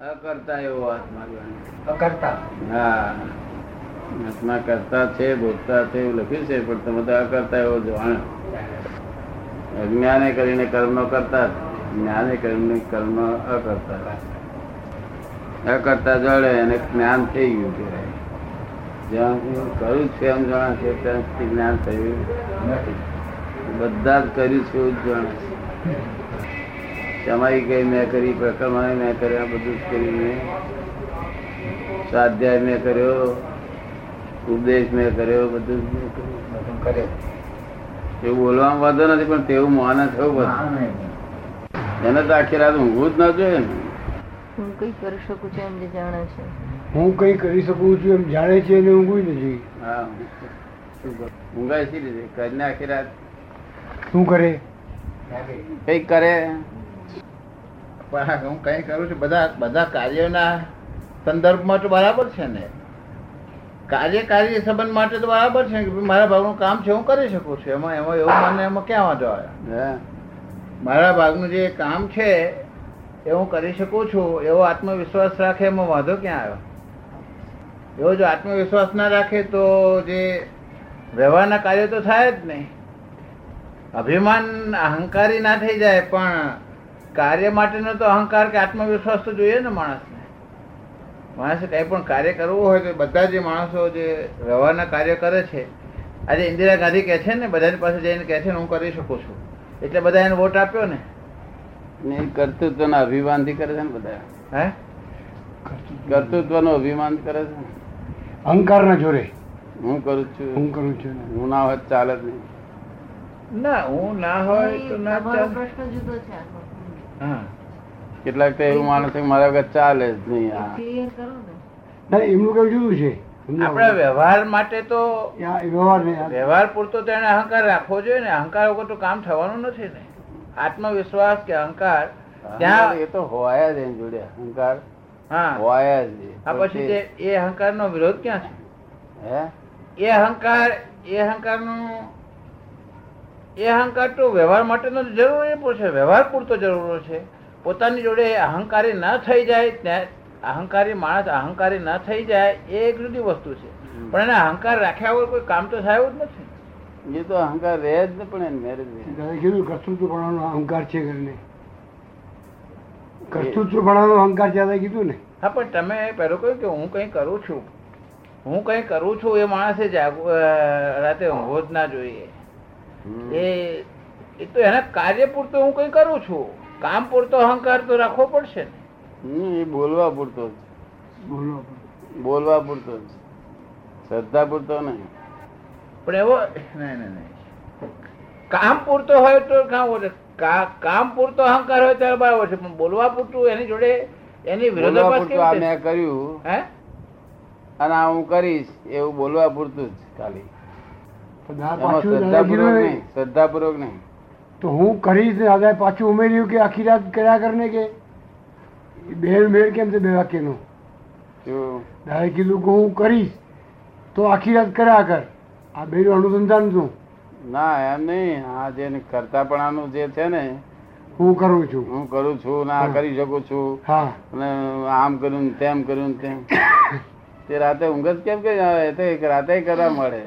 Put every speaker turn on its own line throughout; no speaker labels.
અકર્તા એવો આત્મા
અકર્તા?
હા. આત્મા કરતા છે ભોગતા છે એવું લખ્યું છે પણ તમે તો અકર્તા એવો જાણો અજ્ઞાને કરીને કર્મ નો કરતા જ્ઞાને કરીને કર્મ અકર્તા. અકર્તા જડે અને જ્ઞાન થઈ ગયું કહેવાય. જ્યાં હું કરું છું એમ જાણે છે ત્યાંથી જ્ઞાન થયું
નથી.
બધા જ કર્યું છે એવું જ જાણે ગઈ તમારી કઈ મેં કરી પ્રકરણે મેં કર્યા બધું જ કર્યું મેં. સ્વાધ્યાય મેં કર્યો ઉપદેશ મેં કર્યો બધું જ મેં કર્યું. એવું બોલવામાં વાંધો નથી પણ તેવું માને થયું બધું
નહીં.
એને તો આખી રાત ઊંઘવું જ ના જોઈએ ને.
હું કઈ કરી શકું છું એમ જે જાણે છે.
હું કઈ કરી શકું છું એમ જાણે છે એને ઊંઘું નથી.
હા. ઊંઘાય શી રીતે? કરીને આખી રાત.
શું કરે?
કઈ
કંઈક કરે?
પણ હા, હું કઈ કરું છું બધા બધા કાર્યોના સંદર્ભમાં તો બરાબર છે ને. કાર્ય કાર્ય સંબંધ માટે તો બરાબર છે કે મારા ભાગનું કામ છે હું કરી શકું છું. એમાં એમાં એવું મને એમાં ક્યાં વાંધો આવે? મારા ભાગનું જે કામ છે એ હું કરી શકું છું એવો આત્મવિશ્વાસ રાખે એમાં વાંધો ક્યાં આવ્યો? એવો જો આત્મવિશ્વાસ ના રાખે તો જે વ્યવહારના કાર્યો તો થાય જ નહીં. અભિમાન અહંકારી ના થઈ જાય પણ કાર્ય માટેનો તો અહંકાર કે આત્મવિશ્વાસ તો જોઈએ ને માણસને. માણસે કંઈ પણ કાર્ય કરવું હોય તો બધા જે માણસો જે વ્યવહારના કાર્ય કરે છે આજે ઇન્દિરા ગાંધી કહે છે ને બધાની પાસે જઈને કહે છે ને હું કરી શકું છું. એટલે બધા એને વોટ આપ્યો ને.
ને એ કર્તૃત્વના અભિમાનથી કરે છે ને બધા.
હે?
કર્તૃત્વનો અભિમાન કરે છે ને.
અહંકાર ના જોરે.
હું કરું છું.
હું કરું છું
હું ના હોત ચાલે જ નહીં.
ના હું ના હોય તો ના
પ્રશ્ન જુદો છે.
કેટલાક તો એવું માને છે મારા વગર ચાલે જ નહીં આ.
ને.
ના એમનું કઈ જુદું છે.
આપણા વ્યવહાર માટે તો
વ્યવહાર
વ્યવહાર પૂરતો તો એને અહંકાર રાખવો જોઈએ ને. અહંકાર વગર તો કામ થવાનું નથી ને. આત્મવિશ્વાસ કે અહંકાર
અહંકાર
ત્યાં
એ તો હોવાય જ એની જોડે. અહંકાર
હા.
હોયા જ એ.
આ પછી એ અહંકારનો વિરોધ ક્યાં છે?
હે?
એ અહંકાર એ અહંકારનું એ અહંકાર તો વ્યવહાર માટેનો જરૂર એ પૂછે વ્યવહાર પૂરતો જરૂર છે. પોતાની જોડે અહંકારી ન થઈ જાય ત્યાં અહંકારી માણસ અહંકારી ન થઈ જાય એ એક જુદી વસ્તુ છે. પણ એને અહંકાર રાખ્યા વગર કોઈ કામ તો થાય જ નથી.
એ તો અહંકાર રહે જ ને પણ એને મેરેજ
કીધું કર્તૃત્વપણાનો અહંકાર છે કરીને કર્તૃત્વપણાનો અહંકાર છે કીધું ને?
હા પણ તમે પહેલો કહ્યું કે હું કંઈ કરું છું. હું કંઈ કરું છું એ માણસે જાગ રાતે ઊંઘો જ ના જોઈએ. એ એ તો એના કાર્ય પૂરતો હું કઈ કરું છું. કામ પૂરતો અહંકાર તો રાખવો પડશે ને.
એ બોલવા પૂરતો બોલવા પૂરતો. શ્રદ્ધા પૂરતો નહીં.
પણ એવો નહીં કામ પૂરતો હોય તો કામ. કામ પૂરતો અહંકાર હોય ત્યારે બરાબર છે પણ બોલવા પૂરતું એની જોડે એની વિરોધાભાસ
આ મેં કર્યું.
હે?
અને હું કરીશ એવું બોલવા પૂરતું જ ખાલી. શ્રદ્ધાપૂર્વક નહીં
તો હું કરીશ ને દાદા પાછું ઉમેર્યું કે આખી રાત કર્યા કરને કે? બે મેળ કેમ છે બે વાક્યનું? દાદા કીધું કે હું કરીશ તો આખી રાત કર્યા કર. આ બેનું અનુસંધાન શું?
ના એમ નહીં. આ જે કરતાપણાનું જે છે ને
હું કરું છું.
હું કરું છું ને આ કરી શકું છું.
હા.
અને આમ કર્યું ને તેમ કર્યું ને તેમ. તે રાતે ઊંઘ જ કેમ કે આવે? તે રાતે કરવા મળે.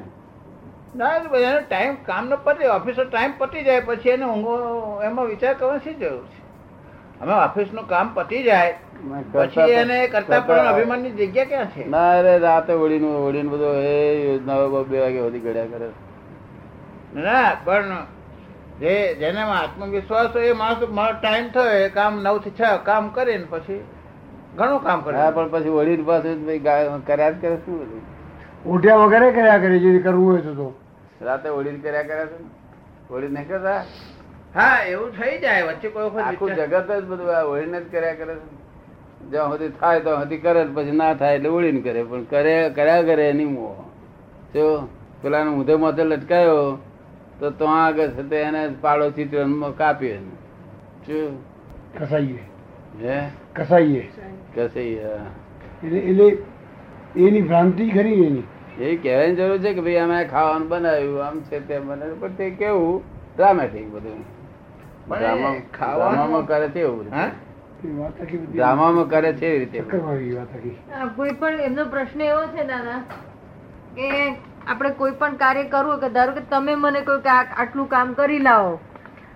ના એનો ટાઈમ કામનો પતી ઓફિસનો ટાઈમ પતી જાય પછી એને ઊંઘો એમાં વિચાર કરવાની શી જરૂર છે? અમે ઓફિસનું કામ પતી જાય પછી એને કરતા પણ અભિમાનની જગ્યા ક્યાં છે?
ના અરે રાતે ઓળીનું ઓળીને બધું એ યોજનાઓ બે વાગે સુધી ગળ્યા કરે.
ના પણ જે જેને આત્મવિશ્વાસ હોય એ માણસ મારો ટાઈમ થયો એ કામ નવથી છ કામ કરીને પછી ઘણું કામ કરે.
હા પણ પછી ઓળીને પાછું કર્યા જ કરે શું બધું?
ઉઠ્યા વગેરે કર્યા કરે જે કરવું હોય તો.
રાતે ઓળી કર્યા કરે છે? ઓળી નહીં કરતા?
હા એવું થઈ જાય. વચ્ચે કોઈ વખત
આખું જગત જ બધું આ ઓળીને જ કર્યા કરે છે. જ્યાં સુધી થાય તો સુધી કરે પછી ના થાય એટલે ઓળીને કરે. પણ કરે કર્યા કરે એની મોહ જો પેલા ઊંધે માથે લટકાયો તો તો આગળ છે તે એને પાડો ચિત્ર કાપ્યો એને શું
કસાઈએ.
હે?
કસાઈએ.
કસાઈએ
એટલે એની ભ્રાંતિ ખરી એની.
એ કહેવાની જરૂર છે કે ભાઈ અમે ખાવાનું બનાવ્યું આમ છે તેમ બનાવ્યું. પણ તે કેવું? ડ્રામેટિક બધું. ડ્રામામાં કરે છે એવું ડ્રામામાં કરે છે એવી રીતે.
કોઈ પણ એમનો પ્રશ્ન એવો છે દાદા કે આપણે કોઈ પણ કાર્ય કરવું કે ધારો કે તમે મને કહો કે આ આટલું કામ કરી લાવો.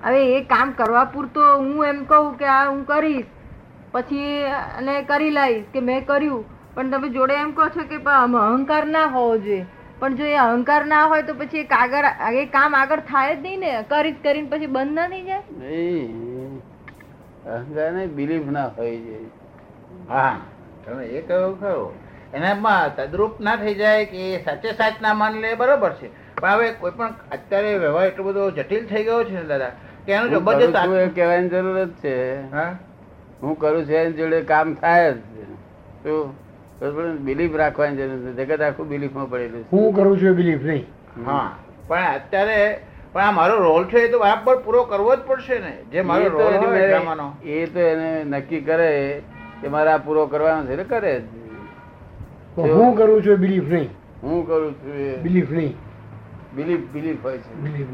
હવે એ કામ કરવા પૂરતો હું એમ કહું કે આ હું કરીશ. પછી અને કરી લાવીશ કે મેં કર્યું. પણ તમે જોડે એમ કહો છો કે પણ અહંકાર ના હોવો જોઈએ. પણ જો એ અહંકાર ના હોય તો પછી એ આગળ એ કામ આગળ થાય જ નહીં ને. કરી કરીને પછી બંધ ના થઈ જાય?
અહંકાર નહીં બિલીફ ના હોય છે.
હા તમે એ કહો ખરો. એનામાં તદરૂપ ના થઈ જાય કે એ સાચે સાચ ના માન લે બરોબર છે. પણ હવે કોઈ પણ અત્યારે વ્યવહાર એટલો બધો જટિલ થઈ ગયો છે ને દાદા કે એનો
હું
જબરજસ્ત
કહેવાની જરૂર જ છે.
હા?
હું કરું છું એની જોડે કામ થાય જ શું? બિલીફ રાખવાની જરૂર છે જગત આખું બિલીફમાં પડેલું છે.
હું કરું છું બિલીફ નહીં.
હા. પણ અત્યારે પણ આ મારો રોલ છે એ તો બરાબર પૂરો કરવો જ પડશે ને જે મારો રોલ
એ તો એને નક્કી કરે કે મારે આ પૂરો કરવાનો છે કરે
હું કરું છું બિલીફ નહીં.
હું કરું છું
બિલીફ નહીં.
બિલીફ બિલીફ હોય છે.
બિલીફ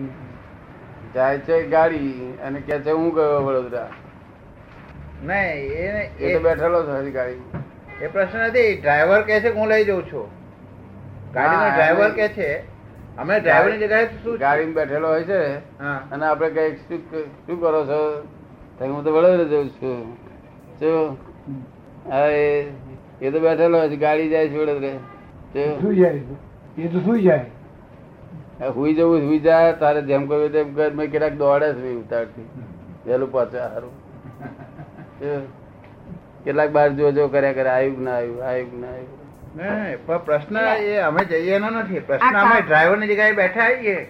જાય છે ગાડી અને કે છે હું ગયો વડોદરા?
નહીં
એ
એ
તો બેઠેલો છે ગાડી.
એ પ્રશ્ન નથી ડ્રાઈવર કહે છે હું લઈ જઉં છું. ગાડીનો ડ્રાઈવર કે છે અમે ડ્રાઈવરની જગ્યાએ શું?
ગાડીમાં બેઠેલો હોય છે અને આપણે કઈ શું શું કરો છો? તો હું તો વડોદરા જઉં છું. શું હા એ એ તો બેઠેલો હોય છે ગાડી જાય છે વડોદરા. શું?
સુઈ જાય એ તો સુઈ જાય.
આ હુઈ જવું હુઈ જાય તારે જેમ કહ્યું તેમ કર મેં કેટલાક દોડે છે ઉતારથી. વહેલું પહોંચે સારું શું? કેટલાક બાર જો જો કર્યા કરે આવ્યું ના આવ્યું આવ્યું ના આવ્યું.
પ્રશ્ન એ અમે જઈએ એનો નથી. પ્રશ્ન અમે
ડ્રાઈવર
ડ્રાઈવરની જગ્યાએ બેઠા આવીએ.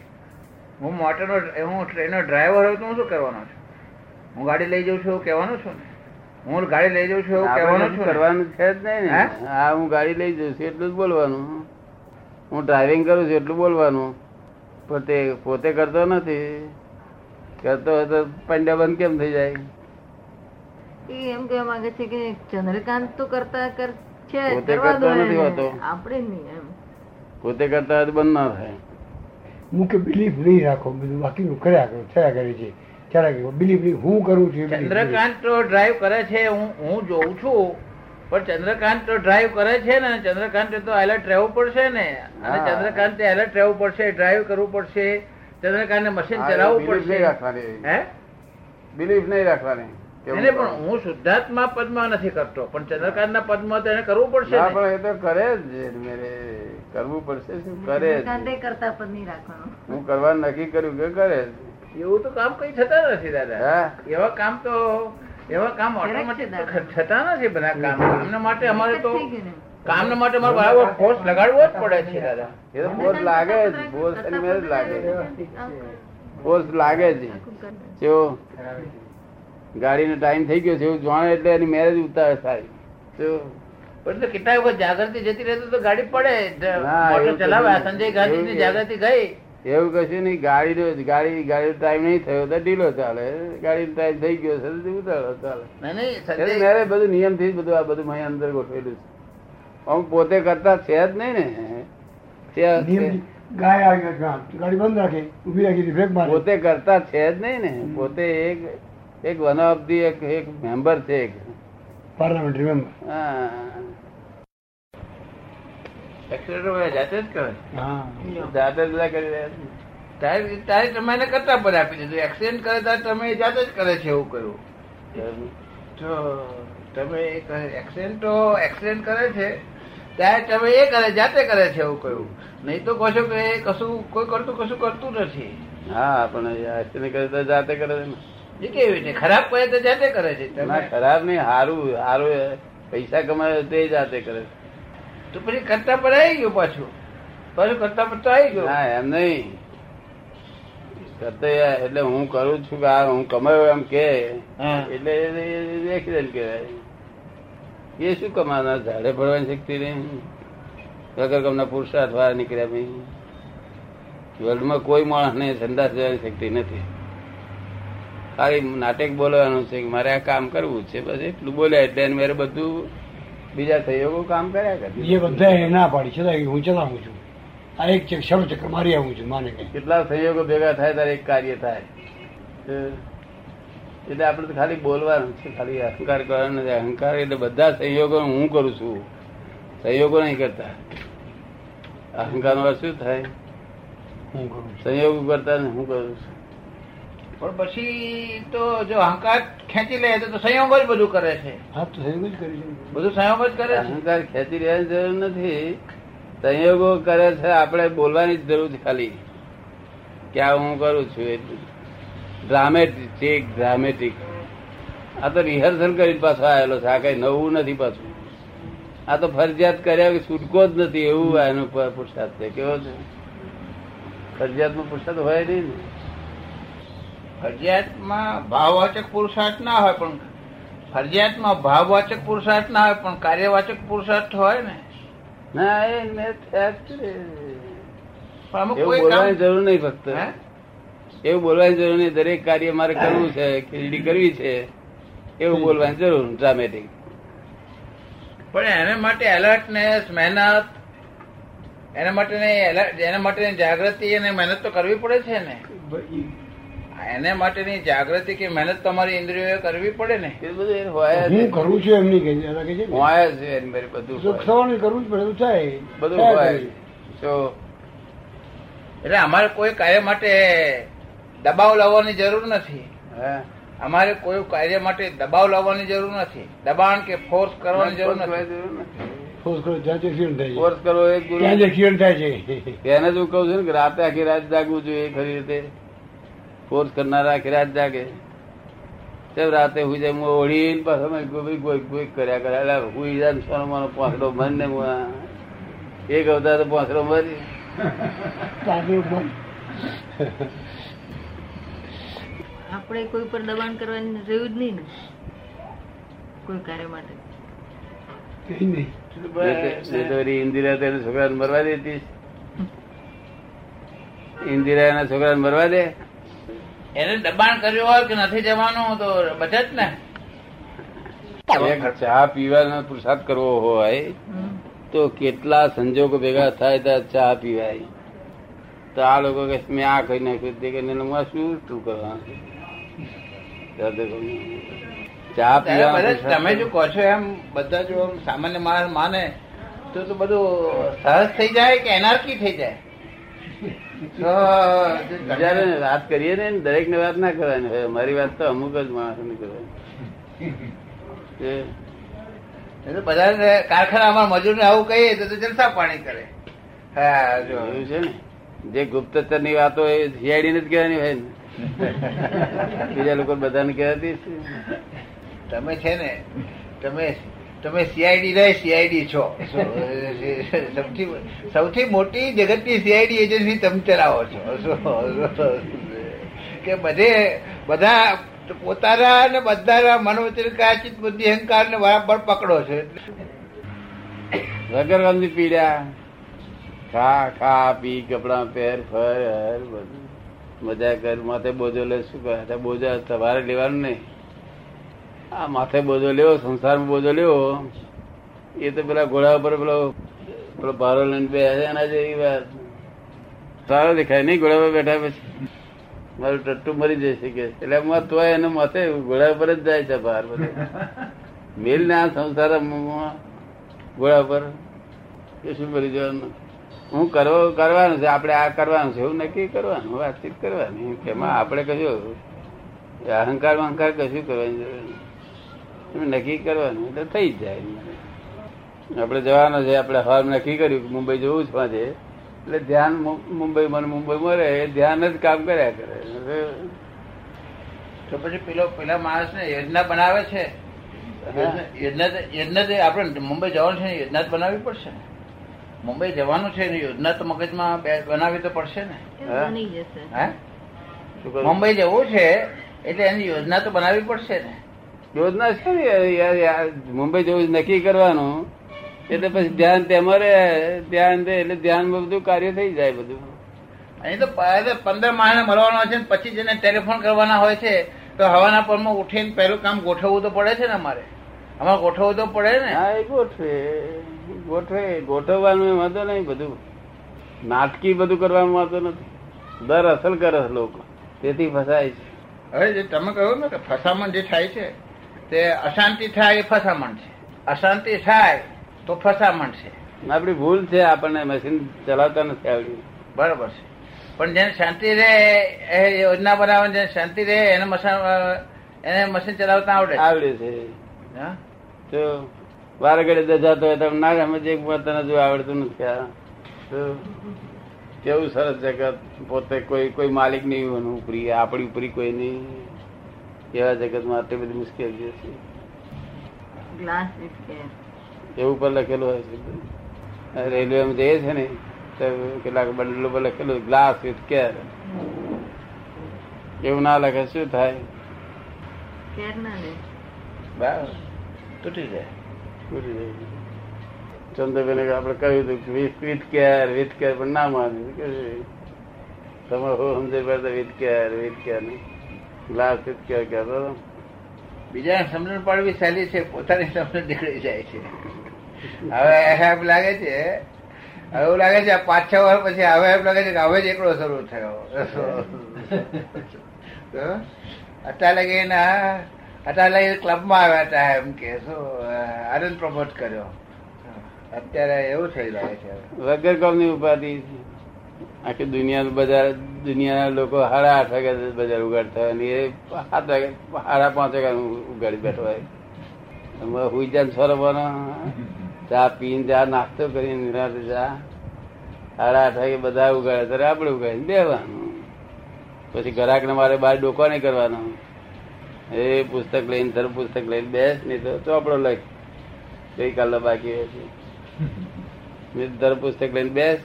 હું મોટરનો હું ટ્રેનનો ડ્રાઈવર હોય તો હું શું કરવાનો છું? હું ગાડી લઈ જઉં છું એવું કહેવાનું છું ને? હું ગાડી લઈ જઉં છું એવું કહેવાનું છું
કરવાનું છે જ નહીં ને. હા? હું ગાડી લઈ જઉં છું એટલું જ બોલવાનું. હું ડ્રાઇવિંગ કરું છું એટલું બોલવાનું. પણ તે પોતે કરતો નથી. કરતો હોય તો પંડ્યા બંધ કેમ થઈ જાય?
એ એમ કહેવા માંગે છે કે ચંદ્રકાંત તો કરતા કર છે
પોતે કરતા નથી હોતો.
આપણે નહીં એમ.
પોતે કરતા બંધ ના થાય.
હું કે બિલીફ નહીં રાખો બધું બાકીનું કર્યા કરો થયા કરે છે. ત્યારે બિલીફ નહીં હું કરું છું
ચંદ્રકાંત તો ડ્રાઈવ કરે છે હું હું જોઉં છું. પણ ચંદ્રકાંત તો ડ્રાઈવ કરે છે ને ચંદ્રકાંતે તો એલર્ટ રહેવું પડશે ને. અને
ચંદ્રકાંત
ચંદ્રકાંતે એલર્ટ રહેવું પડશે ડ્રાઈવ કરવું પડશે. ચંદ્રકાંતને મશીન ચલાવવું પડશે.
રાખવાની.
હે?
બિલીફ નહીં રાખવાની.
એને પણ હું શુદ્ધાત્મા પદમાં નથી કરતો પણ ચંદ્રકાંતના પદમાં તો એને કરવું પડશે
ના. પણ એ તો કરે જ મેરે કરવું પડશે શું? કરે
કરતા પદ નહીં રાખવાનું.
હું કરવા નક્કી કર્યું કે કરે
એવું તો કામ કઈ થતા નથી દાદા. એવા કામ તો એવા કામ ઓટોમેટિક થતા નથી બધા કામ. કામના માટે અમારે તો કામના માટે અમારે બરાબર ફોર્સ લગાડવો જ પડે છે દાદા.
એ તો ફોર્સ લાગે જ ફોર્સ એની મેરે જ લાગે ફોર્સ લાગે જ. જો ગાડીનો ટાઈમ થઈ ગયો છે એવું જાણે એટલે એની મેરેજ ઉતાર થાય તો
પણ તો વખત જાગૃતિ જતી રહેતી તો ગાડી પડે. મોટર ચલાવે સંજય
ગાંધીની
જાગૃતિ ગઈ.
એવું કશું નહીં ગાડીનો ગાડી ગાડી ટાઈમ નહીં થયો તો ઢીલો ચાલે. ગાડી ટાઈમ થઈ ગયો છે તો ઉતારો ચાલે.
નહીં, નહીં,
એટલે
સંજય
મેરે બધું નિયમથી બધું આ બધું મારી અંદર ગોઠવેલું છે. આમ પોતે કરતા છે જ નહીં ને. છે-
ગાય આવી ગાડી બંધ રાખે ઊભી રાખી બ્રેક મારે.
પોતે કરતા છે જ નહીં ને. પોતે એક એક વન ઓફ ધી એક એક મેમ્બર છે એક.
પાર્લામેન્ટરી મેમ્બર
હા.
જાતે જ કરે?
હા.
જાતે જ બધા કરી રહ્યા.
તારે તમે એને કરતા પદ આપી દીધું. એક્સિડન્ટ કરે ત્યારે તમે જાતે જ કરે છે એવું કહ્યું તો તમે એક્સિડન્ટ તો એક્સિડન્ટ કરે છે. ત્યારે તમે એ કરે જાતે કરે છે એવું કહ્યું નહીં તો કહો છો કે કશું કોઈ કરતું કશું કરતું નથી.
હા પણ એક્સિડન્ટ કરે તો જાતે કરે છે ને.
એ કેવી રીતે? ખરાબ પડે તો જાતે કરે છે
ખરાબ નહીં સારું સારું પૈસા કમાયો તે જાતે કરે. છે.
તો પછી કરતા પર આવી ગયું પાછું? પાછું કરતા પર તો આવી ગયું?
એમ નહીં. કરતા એટલે હું કરું છું કે આ હું કમાયો એમ કે એટલે એક્સિડન્ટ કહેવાય. એ શું કમાના ઝાડે ભરવાની શક્તિ નહીં. વગર કમના પુરુષાર્થ વાળા નીકળ્યા ભાઈ વર્લ્ડમાં કોઈ માણસને સંદાસ જવાની શક્તિ નથી. ખાલી નાટક બોલવાનું છે કે મારે આ કામ કરવું છે બસ એટલું બોલ્યા એટલે મેરે બધું બીજા સહયોગો કામ કર્યા કરે.
એ બધા ના પાડી. છે હું ચલાવું છું. આ એક ચક શરૂ ચક્કર મારી આવું છું માને કે.
કેટલા સહયોગો ભેગા થાય ત્યારે એક કાર્ય થાય. એટલે આપણે તો ખાલી બોલવાનું છે ખાલી અહંકાર કરવાનો નથી. અહંકાર એટલે બધા સહયોગો હું કરું છું. સહયોગો નહીં કરતા. અહંકાર શું થાય?
હું કરું સહયોગ
સંયોગ કરતા ને હું કરું છું.
પણ પછી તો જો અહંકાર ખેંચી લે તો તો સંયોગ જ બધું કરે છે.
હા તો સંયોગ જ કરી છે.
બધું સંયોગ જ કરે છે.
અહંકાર ખેંચી લેવાની જરૂર નથી. સંયોગો કરે છે આપણે બોલવાની જ જરૂર છે ખાલી. કે આ હું કરું છું એટલું ડ્રામેટિક ડ્રામેટિક આ તો રિહર્સલ કરીને પાછો આવેલો છે આ કઈ નવું નથી પાછું. આ તો ફરજિયાત કર્યા કે છૂટકો જ નથી એવું એનો પુરસાદ પુરુષાર્થ છે. કેવો છે? ફરજિયાતમાં પુરસાદ હોય નહીં ને.
ફરજિયાતમાં ભાવવાચક પુરુષાર્થ ના હોય પણ ફરજિયાતમાં ભાવવાચક પુરુષાર્થ ના હોય પણ કાર્યવાચક પુરુષાર્થ હોય ને?
ના એ બોલવાની જરૂર નહીં ફક્ત. એવું બોલવાની જરૂર નહીં. દરેક કાર્ય મારે કરવું છે ખીલડી કરવી છે. એવું બોલવાની જરૂર ડ્રામેટિક
પણ એને માટે એલર્ટનેસ મહેનત એના માટે એના માટે જાગૃતિ અને મહેનત તો કરવી પડે છે ને? એને માટેની જાગૃતિ કે મહેનત તમારી ઇન્દ્રિયો કરવી પડે ને.
એ બધું હોય
હું કરું છું એમ નહીં કહે છે. એના છે.
હોય બધું સુખ
થવાનું કરવું જ પડે થાય.
બધું હોય. તો
એટલે અમારે કોઈ કાર્ય માટે દબાવ લાવવાની જરૂર નથી.
હે?
અમારે કોઈ કાર્ય માટે દબાવ લાવવાની જરૂર નથી. દબાણ કે ફોર્સ કરવાની જરૂર નથી.
ફોર્સ કરો ત્યાં જ થાય છે.
ફોર્સ કરવો એ ગુરુ.
ત્યાં થાય છે.
એને જ હું કહું છું ને કે રાતે આખી રાત જાગવું જોઈએ ખરી રીતે. ફોર્સ કરનારા આખી રાત જાગે. તેમ રાતે હું જેમ ઓળીને પાછા ગોઈ ગોઈ ગોઈ કર્યા કર્યા એટલે હું જાય ને સોનો મારો પાંખડો મન ને હું એક અવતાર તો પાંખડો મરી.
પણ
આપણે કોઈ પર દબાણ કરવાની જરૂર જ નહીં ને. કોઈ કાર્ય માટે.
ઇન્દિરા તેના છોકરાને મરવા દેતી. ઇન્દિરા એના છોકરાને મરવા દે.
એને દબાણ કર્યું હોય કે નથી જવાનું તો બચે જ ને.
ચા પીવાનો પ્રસાદ કરવો હોય તો કેટલા સંજોગો ભેગા થાય ત્યાં ચા પીવાય. તો આ લોકો કે મેં આ કહી નાખ્યું. તે શું તું કરવાનું? તો ચા પીવા
તમે જો કહો છો એમ બધા જો સામાન્ય માણસ માને તો તો બધું સહજ થઈ જાય કે એનાર્કી થઈ જાય? તો
જયારે વાત કરીએ ને દરેક ને વાત ના કરવાની હોય મારી વાત તો અમુક જ માણસો ની કરવાની
બધા કારખાનામાં મજૂરને આવું કહીએ તો તો જલસા પાણી કરે. હા જો.
એવું છે ને. જે ગુપ્તચરની વાતો એ સીઆઈડી ને જ કહેવાની હોય ને. બીજા લોકો બધાને કહેવાતી
તમે છે ને તમે તમે સીઆઈડી રહે સીઆઈડી છો. સૌથી સૌથી મોટી જગતની સીઆઈડી એજન્સી તમે ચલાવો છો. કે બધે બધા પોતાના ને બધાના મનોવચન કાચિત બુદ્ધિ અહંકાર ને બરાબર પકડો છો.
વગર વાંધી પીડ્યા. ખા ખા પી કપડા પહેર ફર હર બધું. મજા કર માથે બોજો લે શું કહે બોજા તમારે લેવાનું નહીં. આ માથે બોજો લેવો સંસારમાં બોજો લેવો એ તો પેલા ઘોડા ઉપર પેલો પેલો ભારો લઈને બે એના જેવી વાત. સારો દેખાય નહીં ઘોડા પર બેઠા પછી. મારું ટટ્ટુ મરી જશે કે. એટલે એમાં તો એને માથે ઘોડા પર જ જાય છે બહાર બધે. મેલ ને આ સંસાર ઘોડા પર એ શું મરી જવાનું હું કરવો, કરવાનું છે, આપણે આ કરવાનું છે, એવું નક્કી કરવાનું, વાતચીત કરવાની. કે એમાં આપણે એ અહંકાર અહંકાર કશું કરવાની જરૂર નક્કી કરવાનું એટલે થઈ જ જાય. આપણે જવાનો છે આપણે હાલ નક્કી કર્યું કે મુંબઈ જવું છે આજે એટલે ધ્યાન મુંબઈ મને મુંબઈમાં રહે એ ધ્યાન જ કામ કર્યા કરે.
તો પછી પેલો પેલા માણસ ને યોજના બનાવે છે? યોજના યોજના- આપણે મુંબઈ જવાનું છે ને યોજના બનાવવી પડશે ને? મુંબઈ જવાનું છે ને યોજના તો મગજમાં બનાવી તો પડશે ને? મુંબઈ જવું છે એટલે એની યોજના તો બનાવવી પડશે ને?
યોજના છે ને યાર, મુંબઈ જવું નક્કી કરવાનું. એટલે પછી ધ્યાન તેમાં રહે ધ્યાન દે એટલે ધ્યાનમાં બધું કાર્ય થઈ જાય બધું.
અહીં તો પંદર માણસ મળવાનો છે ને પછી જેને ટેલિફોન કરવાના હોય છે તો હવાના પરમાં ઉઠીને પહેલું કામ ગોઠવવું તો પડે છે ને અમારે. અમારે ગોઠવવું તો પડે ને.
હા એ ગોઠવે ગોઠવે ગોઠવવાનું વાંધો નહીં બધું નાટકી બધું કરવાનું વાંધો નથી. દર અસલ કરે લોકો તેથી ફસાય છે.
હવે જે તમે કહ્યું ને કે ફસામણ જે થાય છે તે અશાંતિ થાય એ ફસામણ છે. અશાંતિ થાય તો ફસામણ છે.
આપણી ભૂલ છે આપણને મશીન ચલાવતા નથી આવડ્યું
બરાબર છે. પણ જેને શાંતિ રહે એ યોજના બનાવે જેને શાંતિ રહે એને મશીન એને મશીન ચલાવતા આવડે.
આવડે છે.
હા?
તો વાર ઘડી દજાતો હોય તમે ના સમજ એક પોતાને જો આવડતું નથી તો કેવું સરસ જગત પોતે કોઈ કોઈ માલિક નહીં એનું ઉપરી આપણી ઉપરી કોઈ નહીં. એવા જગતમાં આટલી બધી મુશ્કેલી છે? એવું પર લખેલું હોય છે. રેલવેમાં જઈએ છે ને તો કેટલાક બંડલો પર લખેલું ગ્લાસ વિથ કેર. એવું ના લખે શું થાય?
કેર ના લે.
બરાબર. તૂટી જાય.
ભૂલી જાય. ચંદ્રબેને આપણે કહ્યું હતું with with care with care પણ ના માન્યું કે તમે હું સમજે પડતા with care with care glass care કહેતો
બીજા સમજણ પાડવી સહેલી છે પોતાની સમજણ નીકળી જાય છે. હવે એમ લાગે છે હવે એવું લાગે છે પાંચ છ વર્ષ પછી હવે એમ લાગે છે કે હવે જ એકલો શરૂ થયો. અત્યારે એના અત્યારે લગીને ક્લબમાં આવ્યા હતા એમ કે શું આનંદ પ્રમોટ કર્યો. અત્યારે એવું થઈ લાગે છે.
વગર કોમની ઉપાધિ. છે. આખી દુનિયાનું બજાર દુનિયાના લોકો સાડા આઠ વાગ્યા બજાર ઉગાડતા હોય ને એ સાત વાગે સાડા પાંચ વાગ્યા ઉગાડી બેઠો હોય. હુઈ જાય છોરવાનો ચા પીને ચા નાસ્તો કરીને નિરાંતે ચા. સાડા આઠ વાગે બધા ઉગાડે ત્યારે આપણે ઉગાડીને બેવાનું પછી ગ્રાહકને મારે બહાર ડોકો નહીં કરવાનો. એ પુસ્તક લઈને ધર પુસ્તક લઈને બેસ નહીં તો ચોપડો લખ ગઈકાલનો બાકી હોય છે. મેં પુસ્તક લઈને બેસ.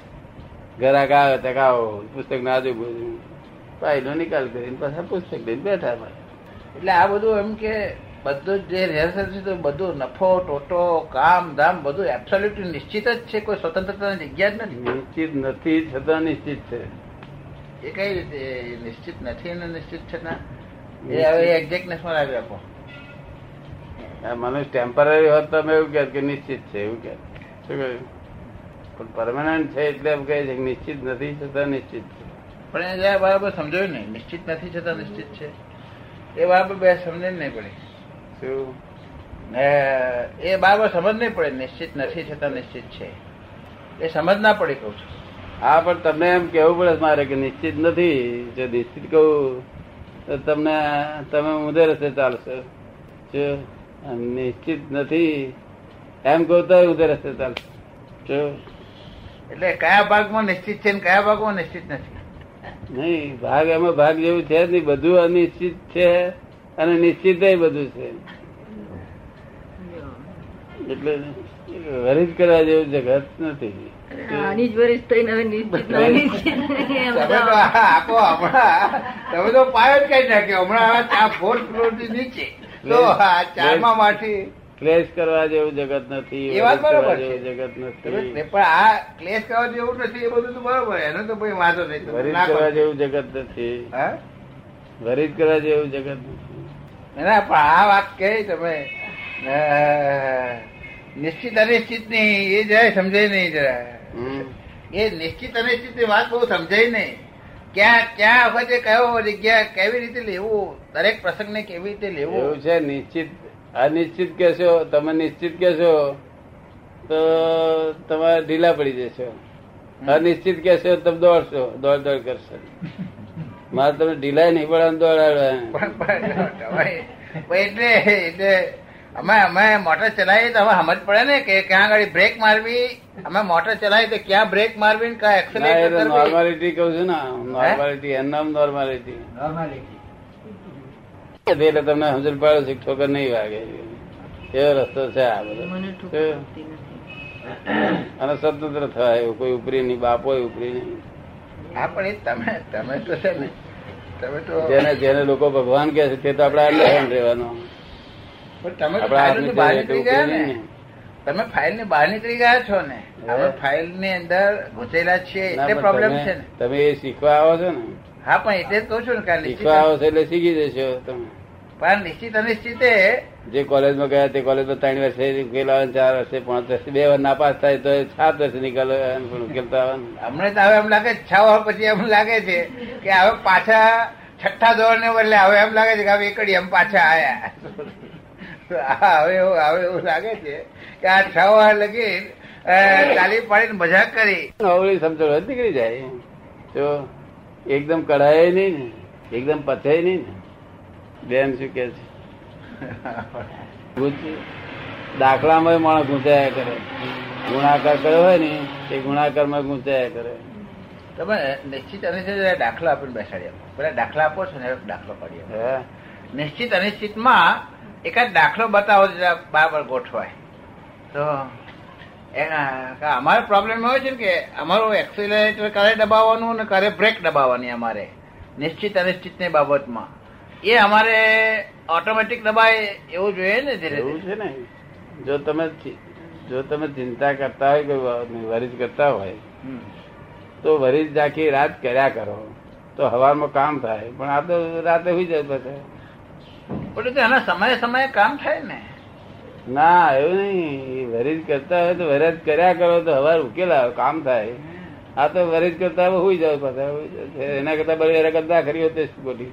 ગ્રાહક આવે તો આવો પુસ્તક ના આજુબાજુ ફાઇલો નિકાલ કરીને પાછા પુસ્તક લઈને બેઠા
એટલે આ બધું એમ કે બધું જ રિહર્સલ છે તો બધું નફો ટોટો કામ ધામ બધું એબ્સોલ્યુટ નિશ્ચિત જ છે? કોઈ સ્વતંત્રતાની જગ્યા જ નથી?
નિશ્ચિત નથી છતાં નિશ્ચિત છે.
એ કઈ રીતે? નિશ્ચિત નથી અને નિશ્ચિત છે ના? એ હવે એક્ઝેક્ટનેસમાં લાવી આપો.
મનુષ્ય ટેમ્પરરી હોત તો અમે એવું કે નિશ્ચિત છે એવું કે શું કહ્યું? પણ પરમાનન્ટ છે એટલે એમ કહે છે કે નિશ્ચિત નથી છતાં નિશ્ચિત છે.
પણ એ જરા બરાબર સમજાયું નહીં નિશ્ચિત નથી છતાં નિશ્ચિત છે એ બરાબર બે સમજે નહીં પડે.
શું?
એ બરાબર સમજ નહીં પડે નિશ્ચિત નથી છતાં નિશ્ચિત છે. એ સમજ ના પડી કહું છું.
હા પણ તમને એમ કેવું પડે મારે કે નિશ્ચિત નથી જો નિશ્ચિત કહું તો તમને તમે ઊંધે રસ્તે ચાલશો. જો નિશ્ચિત નથી એમ કહું તો ઊંધે રસ્તે ચાલશો. જો.
એટલે કયા ભાગમાં નિશ્ચિત છે ને કયા ભાગમાં નિશ્ચિત નથી?
નહીં ભાગ એમાં ભાગ જેવું છે જ નહીં. બધું અનિશ્ચિત છે અને નિશ્ચિત બધું છે. એટલે વરિજ કરવા જેવું જગત નથી.
તમે
તો
પાયો જ કઈ નાખ્યો. હમણાં આ ચા ફોર્થ ફ્લોરથી નીચે. તો ચારમાં માંથી
ક્લેશ કરવા જેવું જગત નથી
એ વાત બરોબર છે.
જગત નથી.
પણ આ ક્લેશ કરવા જેવું નથી એ બધું તો બરોબર એનો તો કોઈ વાંધો નહીં
વરિજ કરવા જેવું જગત નથી? વરિજ કરવા જેવું જગત નથી.
ના પણ આ વાત કહી તમે નિશ્ચિત અનિશ્ચિતની એ જરાય સમજાય નહીં જરા એ નિશ્ચિત અનિશ્ચિતની વાત બહુ સમજાય નહીં. ક્યાં ક્યાં વખતે કયો જગ્યા કેવી રીતે લેવું દરેક પ્રસંગને કેવી રીતે લેવું?
એવું છે નિશ્ચિત અનિશ્ચિત કેશો તમે નિશ્ચિત કેશો તો તમારે ઢીલા પડી જશો. અનિશ્ચિત કેશો તમે દોડશો દોડ દોડ કરશો. મારે તમે ઢીલા નહીં પડે દોડાડવા
એટલે એટલે અમે અમે મોટર ચલાવીએ તો હવે સમજ પડે ને કે ક્યાં આગળ બ્રેક મારવી અમે મોટર ચલાવીએ તો ક્યાં બ્રેક મારવી ને ક્યાં એક્સેલેટર
નોર્માલિટી કહું છું ને નોર્માલિટી એનું નોર્માલિટી નોર્માલિટી એટલે તમને સમજણ પાડો છે કે ઠોકર નહીં વાગે. એવો રસ્તો છે આ બધો. અને સ્વતંત્ર થાય એવું કોઈ ઉપરી નહીં બાપો ઉપરી નહીં.
હા પણ એ તમે તમે તો છે ને તમે તો
જેને જેને લોકો ભગવાન કહે છે તે તો આપણે અંડરહેન્ડ રહેવાનો.
પણ તમે તો
આપણા
ફાઇલની બહાર નીકળી ગયા ને. તમે ફાઇલની બહાર નીકળી ગયા છો ને. આપણે ફાઇલની અંદર ઘૂસેલા છીએ એટલે પ્રોબ્લેમ છે ને.
તમે એ શીખવા આવો છો ને.
હા પણ એટલે જ કહું છું ને કાલે
શીખવા આવો છો એટલે શીખી જશો તમે.
પણ નિશ્ચિત અનિશ્ચિત
જે કોલેજમાં ગયા તે કોલેજમાં ત્રણ વર્ષે ઉકેલા આવે ચાર વર્ષે પાંચ વર્ષે બે વાર નાપાસ થાય તો સાત વર્ષે નિકાલ પણ ઉકેલતા આવે ને.
હમણાં તો હવે એમ લાગે છે, વર્ષ પછી એમ લાગે છે કે હવે પાછા છઠ્ઠા ધોરણ ને બદલે હવે એમ લાગે છે કે હવે એકડી એમ પાછા આયા. હવે એવું હવે એવું લાગે છે કે આ છ વાર લગી ચાલી પાડીને મજાક કરી.
નવરી સમજણ નીકળી જાય. તો એકદમ કઢાય નહીં ને એકદમ પથે નહીં ને. બેન શું કે છે? દાખલામાં માણસ ગુંચાયા કરે. ગુણાકાર કર્યો હોય ને એ ગુણાકારમાં ગુંચાયા કરે.
તમે નિશ્ચિત અનિશ્ચિત દાખલા આપીને બેસાડી પેલા દાખલા આપો છો ને દાખલો પાડી આપો.
હે.
નિશ્ચિત અનિશ્ચિતમાં એકાદ દાખલો બતાવો જરા બરાબર ગોઠવાય. તો એના અમારે પ્રોબ્લેમ એવો છે કે અમારું એક્સિલરેટર કરે દબાવવાનું અને કરે બ્રેક દબાવવાની અમારે નિશ્ચિત અનિશ્ચિતની બાબતમાં. એ અમારે ઓટોમેટિક દબાય એવું જોઈએ ને ધીરે
એવું છે ને? જો તમે જો તમે ચિંતા કરતા હોય કે વરિજ કરતા હોય તો વરિજ આખી રાત કર્યા કરો. તો હવારમાં કામ થાય પણ આ તો રાતે હોઈ જાય પછી
પણ એના સમયે સમયે કામ થાય ને.
ના એવું નહીં. વરિજ કરતા હોય તો વરજ કર્યા કરો તો હવાર ઉકેલા કામ થાય. આ તો વરિજ કરતા હોય જાય પાછા એના કરતા બરાબર એના કરતા ખરી હોતે ખોટી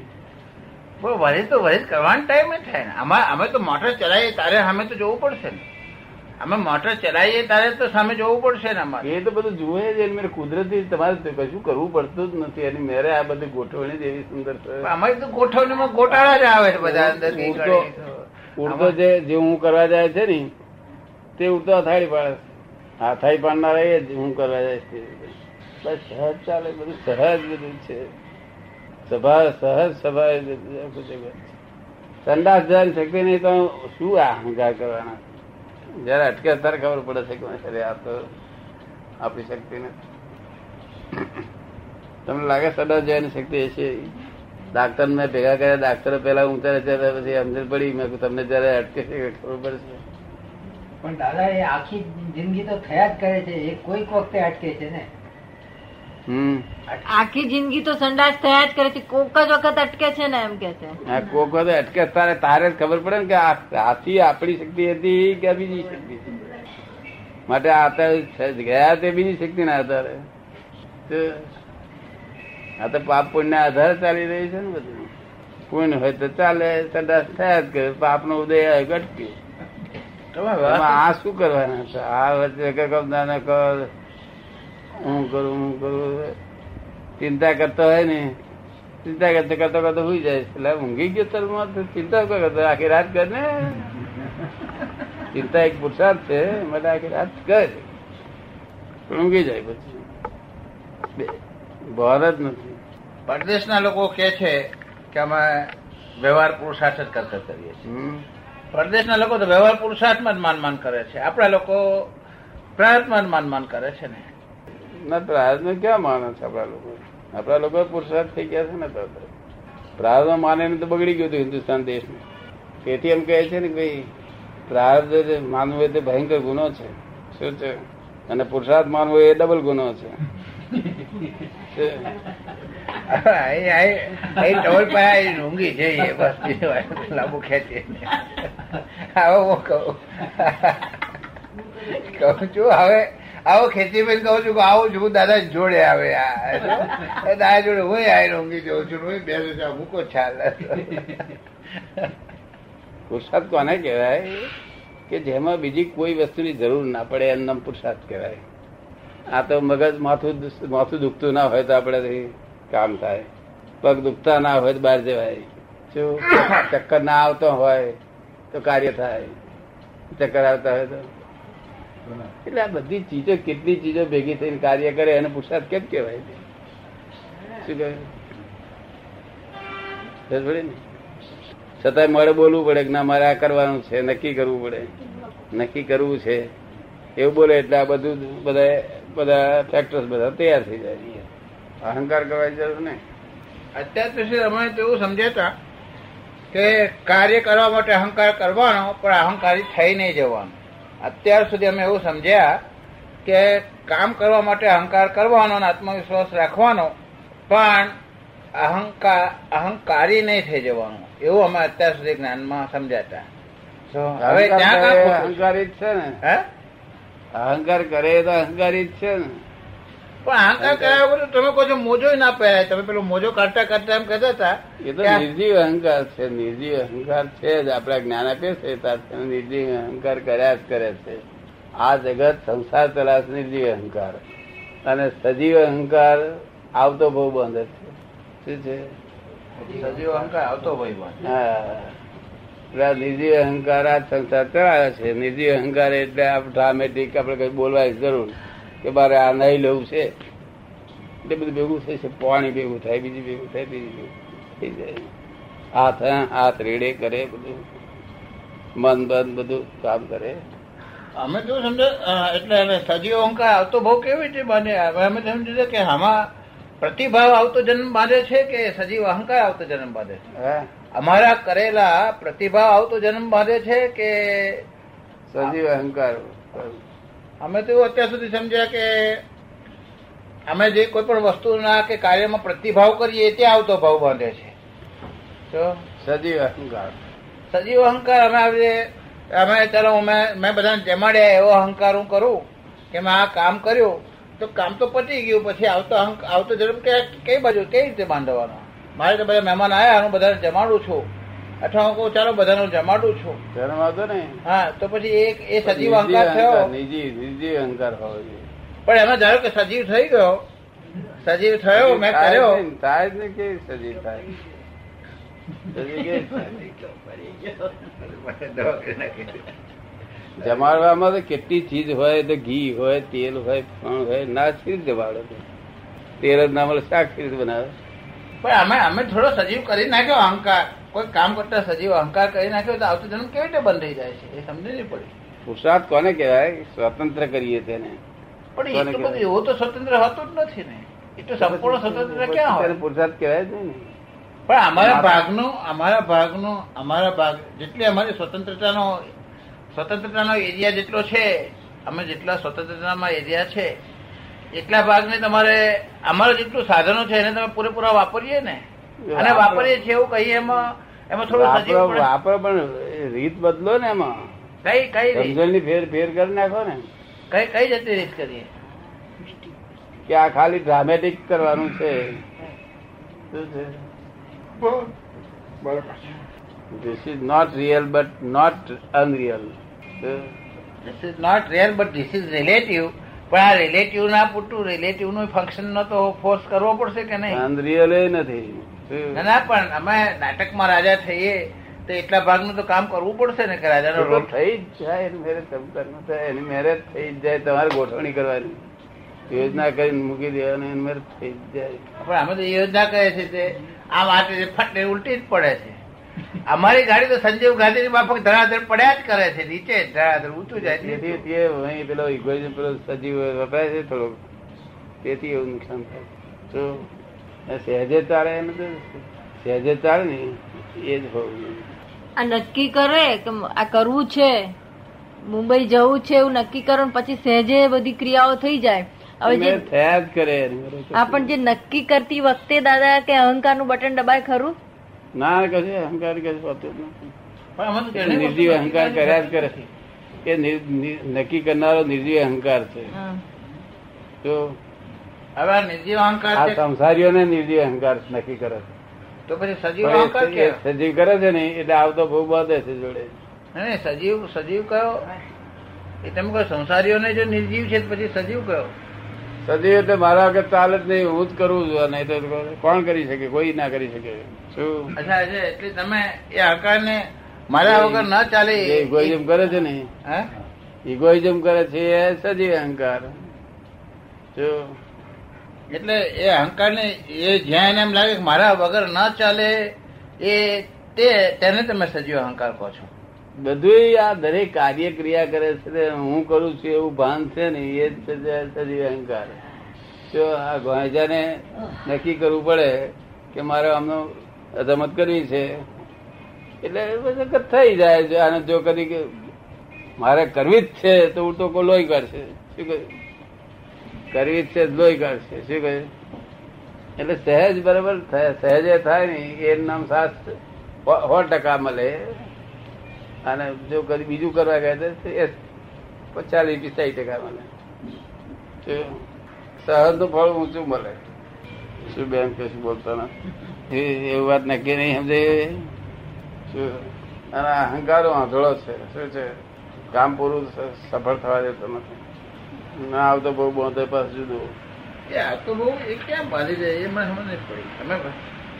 પણ વરિજ તો વરિજ કરવાનો ટાઈમ જ થાય ને. અમારે અમે તો મોટર ચલાવીએ તારે સામે તો જોવું પડશે ને. અમે મોટર ચલાવીએ તારે તો સામે જોવું પડશે ને અમારે.
એ તો બધું જુએ જ એટલે મેરે કુદરતી તમારે કશું કરવું પડતું જ નથી. એની મેરે આ બધી ગોઠવણી જ એવી સુંદર છે.
અમારી તો ગોઠવણીમાં ગોટાળા જ આવે છે બધા અંદર
ઉડતો જે જે હું કરવા જાય છે ને, તે ઉડતો અથાળી પાડે. હાથાઈ પાડનારા એ જ હું કરવા જાય છે. બસ સહજ ચાલે, બધું સહજ બધું છે. સભા, સહજ સભા છે. સંડાસ જવાની શક્તિ નહીં, તો શું આ અહંકાર કરવાના? જયારે અટકે ત્યારે ખબર પડે છે કે અરે આ તો આપણી શક્તિ નથી. તમને લાગે સંડાસ જવાની શક્તિ હશે? ડાક્ટર મેં ભેગા કર્યા ડાક્ટરો પેલા ઊંચા ત્યારે પછી સમજણ પડી. મેં તમને જયારે અટકે છે ખબર પડશે.
પણ દાદા એ આખી જિંદગી તો થયા જ કરે છે. એ કોઈક વખતે અટકે છે ને.
હમ.
આખી જિંદગી તો સંડાસ થયા જ કરે છે. કોક જ વખત અટકે છે ને એમ કે છે.
કોક વખત અટકે તારે તારે જ ખબર પડે ને કે આ આથી આપણી શક્તિ હતી કે બીજી શક્તિ માટે આ ગયા તે બીજી શક્તિ ના તો આ તો પાપ પુણ્ય આધારે ચાલી રહી છે ને બધું. પુણ્ય હોય તો ચાલે સંડાસ થયા જ કરે પાપ નો ઉદય
વાત-
આ શું કરવાના છે? આ વચ્ચે કે ના કર હું કરું હું કરું. ચિંતા કરતો હોય ને ચિંતા કરતો કરતો કરતો હોઈ જાય. એટલે ઊંઘી ગયો તરમાં તો ચિંતા કરતો? આખી રાત કર ને. ચિંતા એક પુરુષાર્થ છે માટે આખી રાત કર. ઊંઘી જાય પછી. બે- ભાર જ નથી.
પરદેશના લોકો કે છે કે અમે વ્યવહાર પુરુષાર્થ જ કરતા કરીએ છીએ. પરદેશના લોકો તો વ્યવહાર પુરુષાર્થમાં જ માન માન કરે છે. આપણા લોકો પ્રયત્નમાં જ માન માન કરે છે ને.
ના પ્રાર્થનો ક્યાં માને છે આપણા લોકો? આપણા લોકો પુરુષાર્થ થઈ ગયા છે ને તરત પ્રાર્થ માને ને તો બગડી ગયું હતું હિન્દુસ્તાન દેશનું. તેથી એમ કહે છે ને કે ભાઈ પ્રાર્થ માનવું એ તે ભયંકર ગુનો છે. શું છે? અને પુરુષાર્થ માનવો એ ડબલ ગુનો છે? શું?
પાયા ઊંઘી છે જઈએ બસ લાંબુ ખેંચી આવો હું કહું. કહું છું, હવે આવો ખેતી બેન કહું છું આવું છું દાદા જોડે આવે આ. દાદા જોડે હું આવીને ઊંઘી જઉં છું હું બે મૂકો છાલ.
પુરુષાર્થ કોને કહેવાય? કે જેમાં બીજી કોઈ વસ્તુની જરૂર ના પડે એમના પુરુષાર્થ કહેવાય. આ તો મગજ માથું માથું દુખતું ના હોય તો આપણે કામ થાય. પગ દુખતા ના હોય તો બહાર જવાય. શું ચક્કર ના આવતો હોય તો કાર્ય થાય. ચક્કર આવતા હોય તો. એટલે આ બધી ચીજો, કેટલી ચીજો ભેગી થઈને કાર્ય કરે, એને પુરસાદ કેમ કહેવાય? શું કહે ને? છતાંય મારે બોલવું પડે કે ના, મારે આ કરવાનું છે, નક્કી કરવું પડે. નક્કી કરવું છે. એવું બોલે એટલે આ બધું, બધા બધા ફેક્ટર્સ બધા તૈયાર થઈ જાય. અહંકાર કરવાની જરૂર નહીં
અત્યાર સુધી અમે એવું સમજાતા કે કાર્ય કરવા માટે અહંકાર કરવાનો પણ અહંકારી થઈ નહીં જવાનું. અત્યાર સુધી અમે એવું સમજ્યા કે કામ કરવા માટે અહંકાર કરવાનો અને આત્મવિશ્વાસ રાખવાનો પણ અહંકાર અહંકારી નહીં થઈ જવાનું. એવું અમે અત્યાર સુધી જ્ઞાનમાં સમજાતા હવે
અહંકારી જ છે ને?
હે?
અહંકાર કરે તો અહંકારી જ છે ને?
પણ અહંકાર કર્યા વગર તમે કહો છો મોજો ના પહેરાય. તમે પેલો મોજો કાઢતા કાઢતા એમ કહેતા હતા
એ તો નિર્જીવ અહંકાર છે નિર્જીવ અહંકાર છે જ. આપણા જ્ઞાન આપે છે ત્યારથી નિર્જીવ અહંકાર કર્યા જ કરે છે. આ જગત સંસાર તલાશ નિર્જીવ અહંકાર. અને સજીવ અહંકાર આવતો બહુ બંધ છે. શું છે?
સજીવ અહંકાર આવતો ભાઈ બંધ
હા. નિર્જીવ અહંકાર આ સંસાર ચલાવે છે. નિર્જીવ અહંકાર એટલે આપણે ડ્રામેટિક આપણે કઈ બોલવાની જરૂર કે મારે આ નહીં લેવું છે. એટલે બધું ભેગું થાય છે. પાણી ભેગું થાય બીજું ભેગું થાય બીજું ભેગું થઈ જાય. હાથ હાથ રેડે કરે બધું. મન બન બધું કામ કરે.
અમે તો સમજો એટલે અમે સજીવ અહંકાર આવતો ભાવ કેવી રીતે બને અમે સમજી કે આમાં પ્રતિભાવ આવતો જન્મ બાંધે છે કે સજીવ અહંકાર આવતો જન્મ બાંધે છે? અમારા કરેલા પ્રતિભાવ આવતો જન્મ બાંધે છે કે
સજીવ અહંકાર
અમે તો અત્યાર સુધી સમજ્યા કે અમે જે કોઈ પણ વસ્તુના કે કાર્યમાં પ્રતિભાવ કરીએ ત્યાં આવતો ભાવ બાંધે છે. તો
સજીવ અહંકાર.
સજીવ અહંકાર અમે આવી અમે ચાલો મેં મેં બધાને જમાડ્યા એવો અહંકાર હું કરું કે મેં આ કામ કર્યું તો કામ તો પતી ગયું પછી આવતો આવતો જરૂર કે કઈ બાજુ કઈ રીતે બાંધવાનો? મારે તો બધા મહેમાન આવ્યા હું બધાને જમાડું છું. અથવા હું કહું ચાલો બધાનો જમાડું છું.
ધર્મ વાંધો ને
હા તો પછી એક એ સજીવ અહંકાર થયો.
નિજી નિજી અહંકાર હોવો જોઈએ.
પણ એમાં ધારો કે સજીવ થઈ ગયો સજીવ થયો મેં કર્યો.
થાય જ નહીં, કેવી સજીવ થાય? જમાડવામાં તો કેટલી ચીજ હોય તો ઘી હોય તેલ હોય ફણ હોય ના ખીર જમાડો તેલ જ ના મળે શાક ખીર બનાવે?
પણ અમે અમે થોડો સજીવ કરી નાખ્યો અહંકાર. કોઈ કામ કરતા સજીવ અહંકાર કરી નાખ્યો તો આવતો જન્મ કેવી રીતે બંધ થઈ જાય છે? એ સમજી નહીં પડી.
પુરુષાર્થ કોને કહેવાય? સ્વતંત્ર કરીએ તેને.
પણ
એ
તો બધું એવો તો સ્વતંત્ર હતો જ નથી ને. એ તો સંપૂર્ણ સ્વતંત્ર ક્યાં હોય?
પુરુષાર્થ કહેવાય છે ને.
પણ અમારા ભાગનો અમારા ભાગનો અમારા ભાગ જેટલી અમારી સ્વતંત્રતાનો સ્વતંત્રતાનો એરિયા જેટલો છે અમે જેટલા સ્વતંત્રતામાં એરિયા છે એટલા ભાગને તમારે અમારા જેટલું સાધનો છે એને તમે પૂરેપૂરા વાપરીએ ને. અને વાપરીએ છીએ એવું કહીએ એમાં એમાં થોડું
વાપરો વાપરો પણ રીત બદલો ને એમાં.
કઈ કઈ
સમજણની ફેર ફેર કરી નાખો ને.
કઈ કઈ જતી રીત કરીએ?
કે આ ખાલી ડ્રામેટિક કરવાનું છે.
બરાબર
this is not real but not unreal
this is not real but this is relative પણ આ રિલેટિવ ના પૂરતું રિલેટિવનું ફંક્શન નો તો ફોર્સ કરવો પડશે કે નહીં?
અનરિયલ એ નથી?
ના ના પણ અમે નાટકમાં રાજા થઈએ તો એટલા ભાગનું તો કામ કરવું પડશે ને કે રાજાનો રોલ.
થઈ જ જાય એની મેરેજ સંસ્કાર થાય એની મેરેજ થઈ જ જાય તમારે ગોઠવણી કરવાની. યોજના કરીને મૂકી દેવાની એની મેરેજ થઈ જ જાય.
પણ અમે તો યોજના કહે છે તે આ વાત એ ફટ ઉલટી જ પડે છે. અમારી ગાડી તો સંજીવ ગાંધીની માફક ધડાધડ પડ્યા જ કરે છે નીચે જ ધડાધડ ઊંચું જાય છે.
તેથી તે અહીં પેલો ઇગોઇઝમ પેલો સજીવ વપરાય છે થોડોક. તેથી એવું નુકસાન થાય. આ સહેજે ચાલે એમ સહેજે ચાલે ને એ જ હોવું
આ નક્કી કરે કે આ કરવું છે. મુંબઈ જવું છે એવું નક્કી કરો પછી સહેજે બધી ક્રિયાઓ થઈ જાય. હવે જે
થયા જ કરે એની
આ પણ જે નક્કી કરતી વખતે દાદા કે અહંકારનું બટન દબાય ખરું?
ના કશે અહંકાર કશું હોતું નથી.
તો
નિર્જીવ અહંકાર કર્યા જ કરે. એ નક્કી કરનારો નિર્જીવ અહંકાર છે.
હમ.
હવે નિર્જીવ અહંકાર
સંસારીઓને નિર્જીવ અહંકાર નક્કી કરે છે.
તો પછી સજીવ અહંકાર કે
સજીવ કરે છે ને એટલે આવતો બહુ બધે છે જોડે.
નહીં સજીવ સજીવ કયો? એ તમે કહો સંસારીઓને જો નિર્જીવ છે પછી સજીવ કયો?
સજીવ એટલે મારા વગર ચાલે જ નહીં હું જ કરું છું નહીં તો કોણ કરી શકે? કોઈ ના કરી શકે. શું?
અચ્છા એટલે તમે એ અહંકારને મારા વગર ન ચાલે
ઇગોઇઝમ કરે છે ને.
હે?
ઇગોઇઝમ કરે છે એ સજીવ અહંકાર. જો
એટલે એ અહંકારને એ જ્યાં એને એમ લાગે કે મારા વગર ન ચાલે, એ તે, તેને તમે સજીવ અહંકાર કહો છો.
બધું આ દરેક કાર્ય ક્રિયા કરે છે હું કરું છું એવું ભાન છે ને, એ જ સજીવ અહંકાર. જો આ ગોંજાને નક્કી કરવું પડે કે મારે આમનો રમત કરવી છે, એટલે થઈ જાય છે. અને જો કદી મારે કરવી જ છે, તો હું તો લોહી કરશે. શું કહ્યું કરવી છે લોહી કાઢશે. શું કહે? એટલે સહેજ બરાબર સહેજે થાય ને, એ નામ સાસ સો ટકા મળે. અને જો કદી બીજું કરવા ગયા તો એ ચાલીસ પિસ્તાલીસ ટકા મળે સહજનું ફળ ઊંચું મળે. શું બેન કશું બોલતા ના? એવું વાત નક્કી નહીં સમજે શું? અને અહંકારો આંધળો છે. શું છે? કામ પૂરું સફળ થવા દેતો નથી. ના આવતો બહુ બોંધે પાસ જુદું.
આ તો બહુ, એ કેમ બાંધી જાય એ મને સમજ પડી. તમે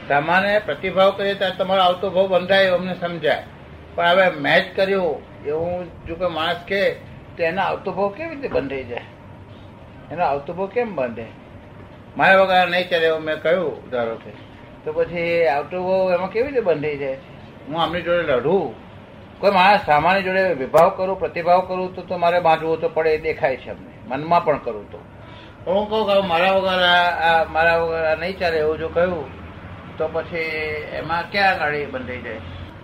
સામાન્ય પ્રતિભાવ કરીએ ત્યારે તમારો આવતો ભાવ બંધાય, અમને સમજાય. પણ હવે મેચ કર્યું. એવું જો કોઈ માણસ કે, તો એનો આવતો ભાવ કેવી રીતે બંધાઈ જાય? એનો આવતો ભાવ કેમ બંધે મારા વગર નહીં ચાલે એવું મેં કહ્યું, ધારો કે. તો પછી આવતો ભાવ એમાં કેવી રીતે બંધાઈ જાય? હું આમની જોડે લડું? કોઈ માણસ સામાન્ય જોડે વિભાવ કરું, પ્રતિભાવ કરું, તો તો મારે બાંધવું તો પડે, એ દેખાય છે અમને. મનમાં પણ કરું તો. હું કહું કે મારા વગર આ- મારા વગર નહીં ચાલે એવું જો કહ્યું તો પછી એમાં ક્યાં ગાડી બંધાઈ જાય?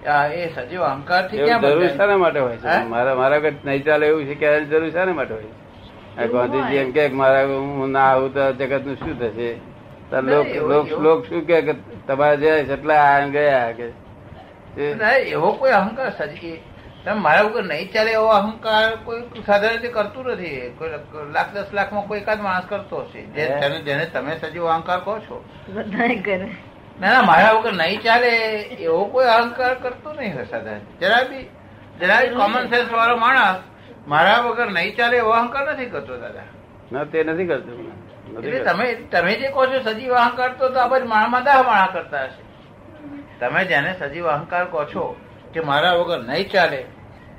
આ એ સજીવ
અહંકારથી
ક્યાં
જરૂર શાના માટે હોય છે? મારા મારા વખત નહીં ચાલે એવું છે કે આની જરૂર શાના માટે હોય છે? ગાંધીજી એમ કે મારા હું ના આવું તો જગતનું શું થશે? લોક શું કે તમારા જે છે એટલા આ ગયા કે
એવો કોઈ અહંકાર સજી તમે મારા વગર નહીં ચાલે એવો અહંકાર કોઈ સાધારણ રીતે કરતું નથી. કોઈ લાખ દસ લાખમાં કોઈ એકાદ માણસ કરતો હશે. જેને- જેને તમે સજીવ અહંકાર કહો છો. ના ના મારા વગર નહીં ચાલે એવો કોઈ અહંકાર કરતો નહીં હોય સાધારણ જરા બી જરા બી કોમન સેન્સ વાળો માણસ મારા વગર નહીં ચાલે એવો અહંકાર નથી કરતો દાદા.
ના તે નથી કરતો.
એટલે તમે તમે જે કહો છો સજીવ અહંકાર તો આ બધા માણમાં દાહ માણા કરતા હશે. તમે જેને સજીવ અહંકાર કહો છો કે મારા વગર નહીં ચાલે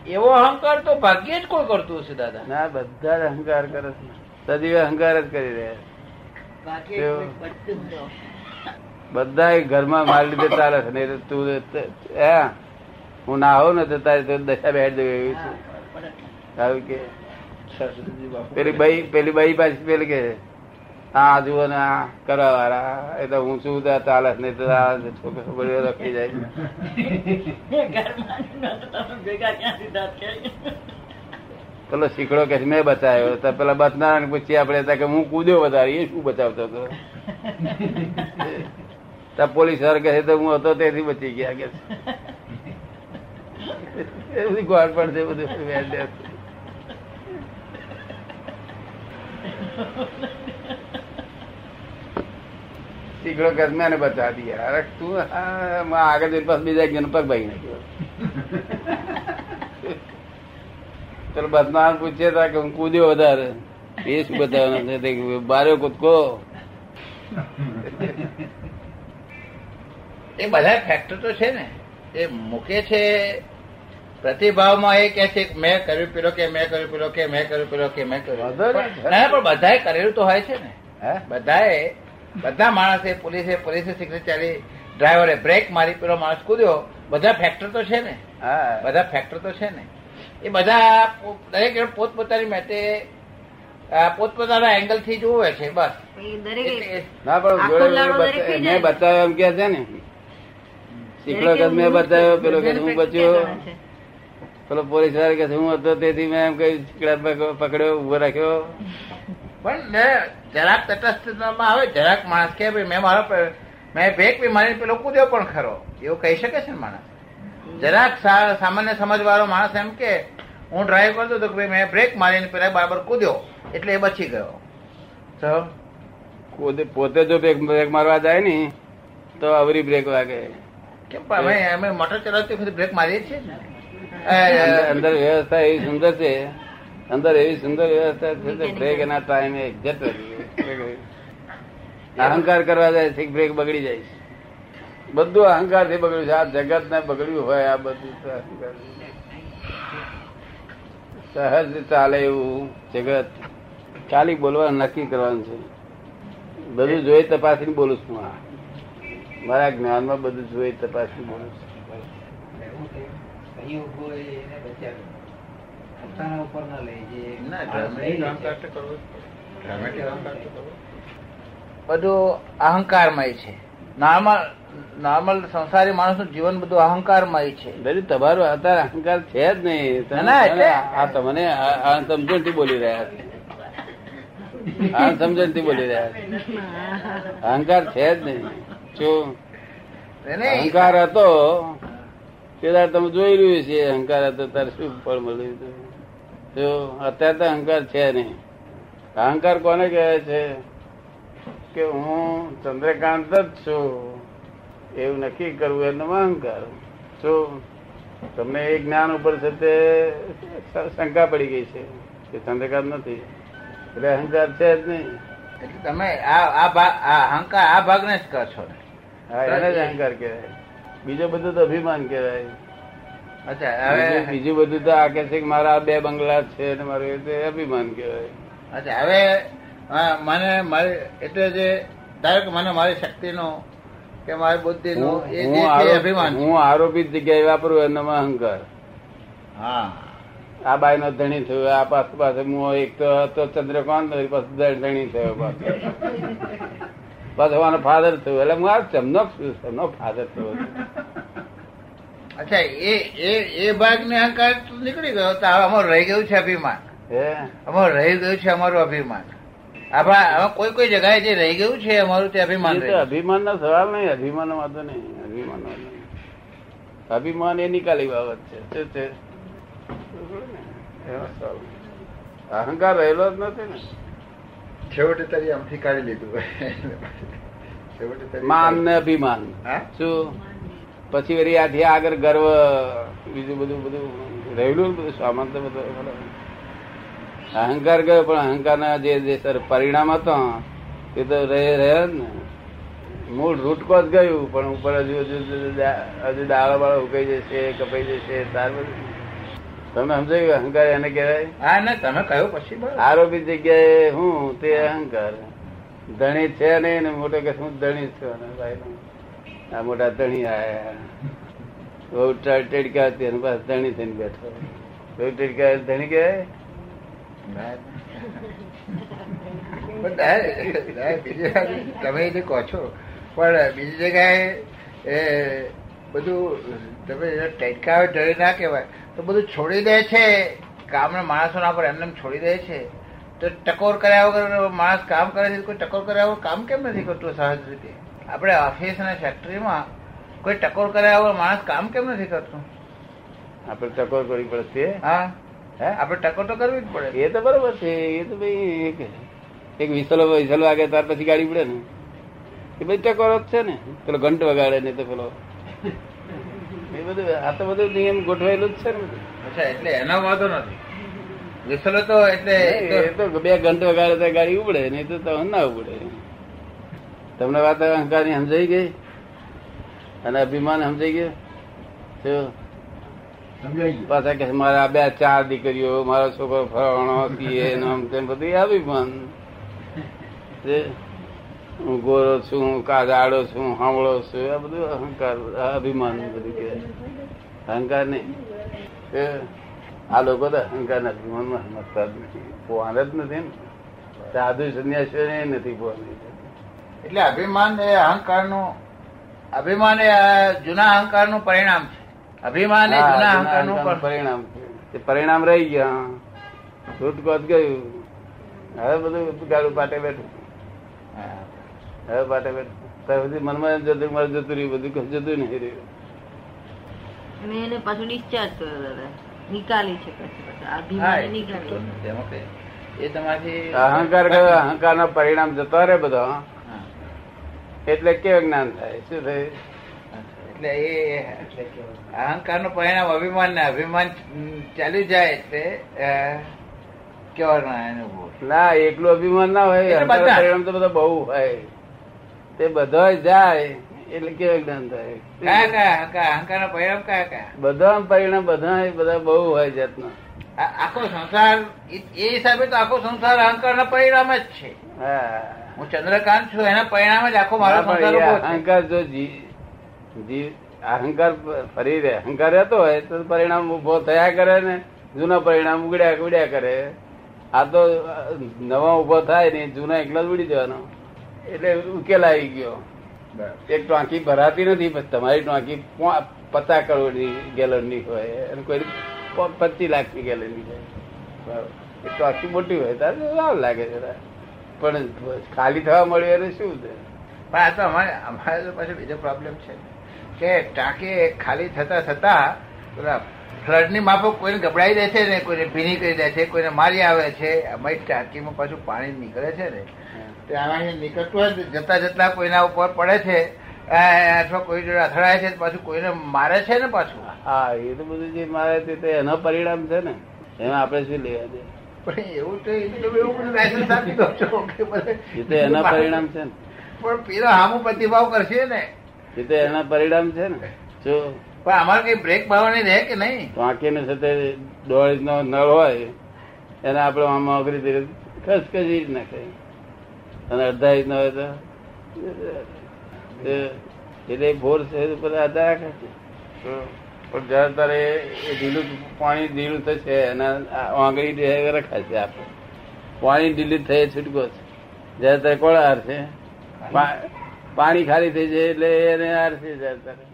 એવો અહંકાર તો ભાગ્યે જ કોઈ કરતું હશે દાદા.
ના બધા જ અહંકાર કરે છે. સજીવ અહંકાર જ કરી રહ્યા બધા ઘરમાં મારી લીધે ચાલે છે નહીં તું હે હું ના આવું ને તો તારી તો દશા બેઠ જવું એવી છે. કે. પેલી બાઈ પેલી બાઈ પાછી પેલી કે હા જુઓ ને આ કરવા વાળા એ તો હું શું ચાલે નહીં તો આ છોકરો છોકરીઓ રખી જાય પેલો શીખડો કે મેં બચાવ્યો તો પેલા બચનારા પૂછીએ આપણે કે હું કૂદ્યો વધારે એ શું બચાવતો હતો? તો પોલીસ સર કહે તો હું હતો તેથી બચી ગયા. કે એવું ગોળ છે બધું વેર દે. શીખડો કે છે, મેં એને દિયા અરે તું આગળ જઈને પાછું બીજા પગ ભાઈ નાખ્યો. ચલો બદનામ પૂછે તા કે હું કૂદ્યો વધારે. એ શું બતાવવાનું છે? બારે કૂદકો.
એ બધા ફેક્ટર તો છે ને. એ મૂકે છે પ્રતિભાવમાં એ કે છે કે મેં કર્યું પેલો કે મેં કર્યું પેલો કે મેં કર્યું પેલો કે મેં કર્યું. ના પણ બધાએ કરેલું તો હોય છે ને.
હે?
બધાએ બધા માણસે પોલીસે પોલીસે સિગ્નલ ચાલી ડ્રાઈવરે બ્રેક મારી પેલો માણસ કૂદ્યો. બધા ફેક્ટર તો છે ને. બધા ફેક્ટર તો છે ને. એ બધા દરેક પોતપોતાની મેતે પોતપોતાના એંગલથી જોવે છે બસ.
એ દરેક
એટલે
ના પણ મેં. બતાવ્યો એમ કે છે ને. શીખડો કે મેં બતાવ્યો પેલો કે હું બચ્યો. પેલો પોલીસવાળા કે હું હતો તેથી મેં એમ કઈ પકડ્યો ઊભો રાખ્યો.
પણ ને જરાક તટસ્થમાં આવે જરાક માણસ કે ભાઈ મેં મારો મેં બ્રેક બી મારીને પેલો કૂદ્યો પણ ખરો. એવું કહી શકે છે ને માણસ? જરાક સામાન્ય સમજવાળો માણસ એમ કે હું ડ્રાઈવ કરતો હતો કે ભાઈ મેં બ્રેક મારીને પેલા બરાબર કૂદ્યો એટલે એ બચી ગયો. તો?
પોતે પોતે જો બ્રેક બ્રેક મારવા જાય ને તો અવરી બ્રેક વાગે.
કેમ અમે મોટર ચલાવતી બ્રેક મારીએ છીએ
અંદર વ્યવસ્થા એવી સુંદર છે. અંદર એવી સુંદર વ્યવસ્થા છે કે બ્રેક એના ટાઈમે એક્ઝેક્ટ અહંકાર કરવા જાય છે બ્રેક બગડી જાય. છે બધું અહંકારથી બગડ્યું છે. આ જગત ને બગડ્યું હોય આ બધું અહંકાર. સહજ ચાલે એવું જગત. ચાલી બોલવાનું નક્કી કરવાનું છે. બધું જોઈ તપાસીને બોલું છું આ. મારા જ્ઞાનમાં બધું જોઈ તપાસીને બોલું છું
કયું કોઈ એને બચાવ્યું પોતાના ઉપર ના લઈ જે
ના. બધું અહંકારમય છે. નોર્મલ નોર્મલ સંસારી માણસનું જીવન બધું અહંકારમય છે.
દરેક તમારો અત્યારે અહંકાર છે જ નહીં. આ તમને આ આ સમજણથી બોલી રહ્યા છે. આ સમજણથી બોલી રહ્યા છે. અહંકાર છે જ નહીં. શું અહંકાર હતો પેલા તમે જોઈ રહ્યું છે અહંકાર હતો તારે શું ફળ મળ્યું જો અત્યારે તો અહંકાર છે નહીં. અહંકાર કોને કહેવાય છે? કે હું ચંદ્રકાંત જ છું. એવું નક્કી કરવું એનો અહંકાર. શું તમને એ જ્ઞાન ઉપર છે તે શંકા પડી ગઈ છે કે ચંદ્રકાંત નથી. એટલે અહંકાર છે જ નહીં.
એટલે તમે આ આ ભાગ આ અહંકાર આ ભાગને જ કહો છો ને.
હા એને જ અહંકાર કહેવાય. બીજો બધું તો અભિમાન કહેવાય.
હવે
બીજું બધું તો આ કે છે કે મારા બે બંગલા છે અને મારું એટલે અભિમાન કહેવાય.
અચ્છા હવે મને મારી એટલે જે ધારો કે મને મારી શક્તિનો કે મારી બુદ્ધિનો એ જે અભિમાન
હું આરોપિત જગ્યાએ વાપરું એનામાં અહંકાર.
હા.
આ બાઈ નો ધણી થયો આ પાસે પાસે હું એક તો હતો ચંદ્રકાંત પાસે ધણી થયો પાસે પાછો મારો ફાધર થયો. એટલે હું આ ચમનો ચમનો ફાધર થયો.
અચ્છા એ એ એ ભાગને અહંકાર તો નીકળી ગયો. તો અમારું રહી ગયું છે અભિમાન.
હે?
અમારું રહી ગયું છે અમારું અભિમાન. આપણા કોઈ કોઈ જગ્યાએ જે રહી ગયું છે અમારું તે અભિમાન
તો અભિમાન નો સવાલ નહીં અભિમાન વાંધો નહીં અભિમાન નો નહીં. અભિમાન એ નિકાલી બાબત છે. નહીં. અહંકાર રહેલો જ નથી ને.
છેવટે તારી આમથી કાઢી લીધું. છેવટે
માન ને અભિમાન. શું? પછી વળી આથી આગળ ગર્વ બીજું બધું બધું રહેલું બધું સામાન તો બધું. અહંકાર ગયો પણ અહંકારના જે જે સર પરિણામ હતો તે તો રહે રહે જ ને. મૂળ રૂટકો જ ગયું પણ ઉપર હજુ હજુ હજુ દાળો બાળો ઉકાઈ જશે કપાઈ જશે તાર બધું. તમે સમજાયું અહંકાર એને કહેવાય?
હા ને તમે કહ્યું પછી.
આરોપી જગ્યાએ હું તે અહંકાર. ધણી છે નહીં મોટો કે હું ધણી છું. ભાઈ આ મોટા ધણી આયા બહુ ટેડકા હતી અને બસ ધણી થઈને બેઠો. બહુ ટેડકા ધણી
કે તમે જે કહો છો, પણ બીજી જગ્યાએ એ બધું તમે ટેટકાવે ડરી ના કહેવાય, તો બધું છોડી દે છે. કામના માણસોના પર એમને છોડી દે છે. તો ટકોર કર્યા વગર માણસ કામ કરે છે, કોઈ ટકોર કર્યા વગર કામ કેમ નથી કરતું સહજ રીતે આપણે ઓફિસ અને ફેક્ટરીમાં કોઈ ટકોર કર્યા વગર માણસ કામ કેમ નથી કરતું?
આપણે ટકોર કરવી પડશે.
હા.
હે?
આપણે ટકોર તો કરવી જ પડે.
એ તો બરોબર છે. એ તો ભાઈ એક એક વિસલો વિસલો વાગે ત્યાર પછી ગાડી પડે ને. એ બધી ટકોર જ છે ને. પેલો ઘંટ વગાડે ને તો પેલો. એ બધું આ તો બધું નિયમ ગોઠવાયેલું જ છે ને
અચ્છા એટલે એનો વાંધો નથી. વિસલો તો એટલે
એ તો બે ઘંટ વગાડે તો ગાડી ઉપડે નહીં તો તો ના ઉપડે તમને વાત અહંકારની સમજાઈ ગઈ? અને અભિમાન સમજાઈ ગયું? પાછા કે મારા બે ચાર દીકરીઓ મારો છોકરો ફરવાનો પીએ આમ તેમ બધું અભિમાન. તે હું ગોરો છું હું કાજાડો છું હામળો છું આ બધું અહંકાર અભિમાન બધું કે. અહંકાર નહીં. આ લોકો તો અહંકાર અભિમાનમાં સમજતા જ નથી. પોવાના જ નથી ને. સાધુ સંન્યાસીઓ નથી પોહાની
એટલે અભિમાન એ અહંકારનું અભિમાન એ જૂના અહંકારનું પરિણામ છે. અભિમાન એ જૂના અહંકારનું
પરિણામ છે. પરિણામ રહી ગયા. છૂટકોટ ગયું. હવે બધું ગાડું પાટે બેઠું. હવે પાટે બેઠું. ત્યાં સુધી મનમાં જતું મારે જતું રહ્યું બધું કશું જતું નહીં રહ્યું.
મેં એને પાછું ડિસ્ચાર્જ કર્યો દાદા. નિકાલી છે પછી પછી. અભિમાન
કઈ- એ તમારી
અહંકાર અહંકાર નો પરિણામ જતો રહે બધો. એટલે કેવું જ્ઞાન થાય? શું થયું?
એટલે એ અહંકારનું પરિણામ અભિમાન ને અભિમાન ચાલ્યું જાય એટલે ના અનુભવ.
ના એકલું અભિમાન ના હોય. પરિણામ તો બધા બહુ હોય. તે બધા જાય એટલે કેવું જ્ઞાન થાય?
કયા કયા અહંકાર અહંકારનું પરિણામ કયા કયા
બધા પરિણામ બધા બધા બહુ હોય જાતના.
આખો સંસાર એ એ હિસાબે તો આખો સંસાર અહંકાર ના પરિણામ જ છે.
હા.
હું ચંદ્રકાંત છું એના પરિણામે જ આખો મારો છે.
અહંકાર જો જી- જી- અહંકાર ફરી રહે અહંકાર રહેતો હોય તો પરિણામ ઊભો થયા કરે ને જૂના પરિણામ ઉગડ્યા ઉડ્યા કરે. આ તો નવા ઊભો થાય ને જૂના એકલા જ ઉડી જવાનો. એટલે ઉકેલ આવી ગયો. એક ટાંકી ભરાતી નથી પણ તમારી ટાંકી પચાસ કરોડની ગેલનની હોય અને કોઈ પચીસ લાખની ગેલનની હોય. બરાબર. એ ટાંકી મોટી હોય તારે લાગે જરા પણ ખાલી થવા મળ્યું એને શું છે?
પણ આ તો અમારે અમારે તો પાછો બીજો પ્રોબ્લેમ છે. કે ટાંકી ખાલી થતા થતા પેલા ફ્લડની માફક કોઈને ગભરાઈ દે છે ને કોઈને ભીની કરી દે છે કોઈને મારી આવે છે અમારી ટાંકીમાં પાછું પાણી નીકળે છે ને. તે આનાથી નીકળતું હોય જતા જતા કોઈના ઉપર પડે છે અથવા કોઈ જોડે અથડાય છે પાછું કોઈને મારે છે ને પાછું?
હા એ તો બધું જે મારે તે એનો પરિણામ છે ને. એમાં આપણે શું લેવા દે
પણ એવું તો એવું બધું લાયસન્સ આપી દો છો કે
એ તો એના પરિણામ છે ને
પણ પેલો હામો પ્રતિભાવ કરશે ને
એ તો એના પરિણામ છે ને જો
પણ અમારે કઈ બ્રેક મારવાની રહે કે નહીં
આંખીને સાથે દોઢ ઇંચનો નળ હોય એને આપણે આમાં અઘરી ધીરે ખસખસી જ નાખે અને અડધા ઇંચનો હોય તો એ- એટલે ફોર્સ ઉપર અડધા રાખે છે તો પણ જયારે તારે એ ઢીલું પાણી ઢીલું થશે અને આંગળી રખાશે આપણે. પાણી ઢીલું થઈ છૂટકો છે. જયારે તારે કોણ હારશે. પાણી ખાલી થઈ જાય એટલે એને હારશે જયારે તારે